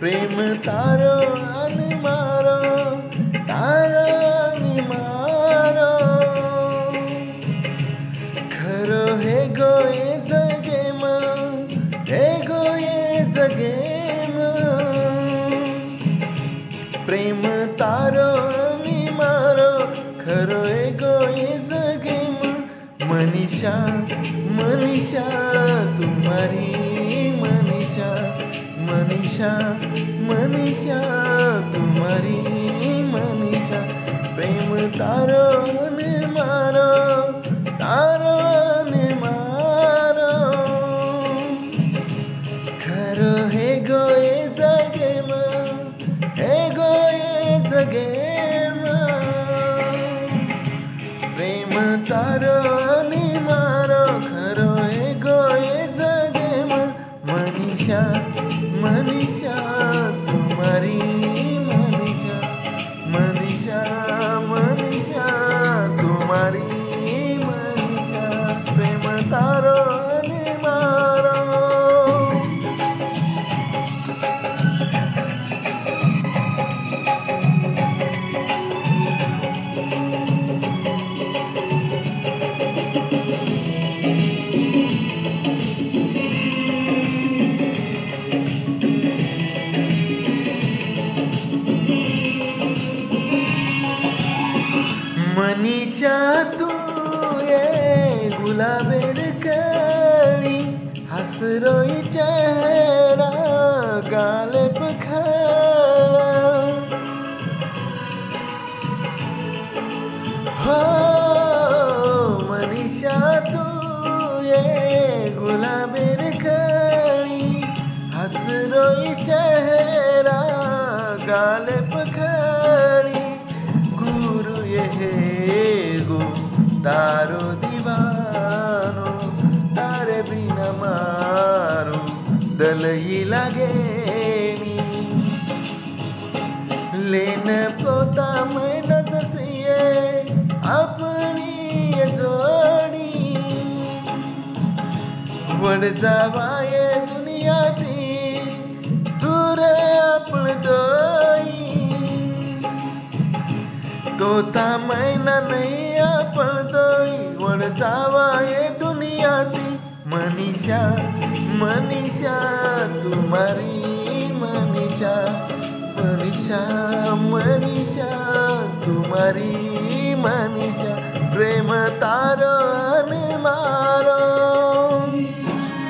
प्रेम तारो प्रेम तारो आणि मारो, खरो एगो ये जगेम मनीषा मनीषा, तुम्हारी मनीषा मनीषा मनीषा, तुम्हारी मनीषा. प्रेम तारो आणि मारो तारो तारो आणि मारो खरो हे गोये जगेम मनीषा मनीषा तुम्हारी मनीषा मनीषा मनीषा मनीषा तू ये गुलाबेर कळी हसरोई चेहरा गाले पखळा हो मनीषा, तू ये गुलाबेर कळी हसरोई चेहरा गाले लागेनी लेन पोता मैन जसिए अपनी जोड़ी। बढ़ जावाए दुनिया दी, दूर आपण दोई। तोता मैना नहीं अपन दोई वड जावा ये दुनिया ती मनीषा मनीषा ती मनीषा मनीषा मनीषा ती मनीषा प्रेम तारो तार मारो।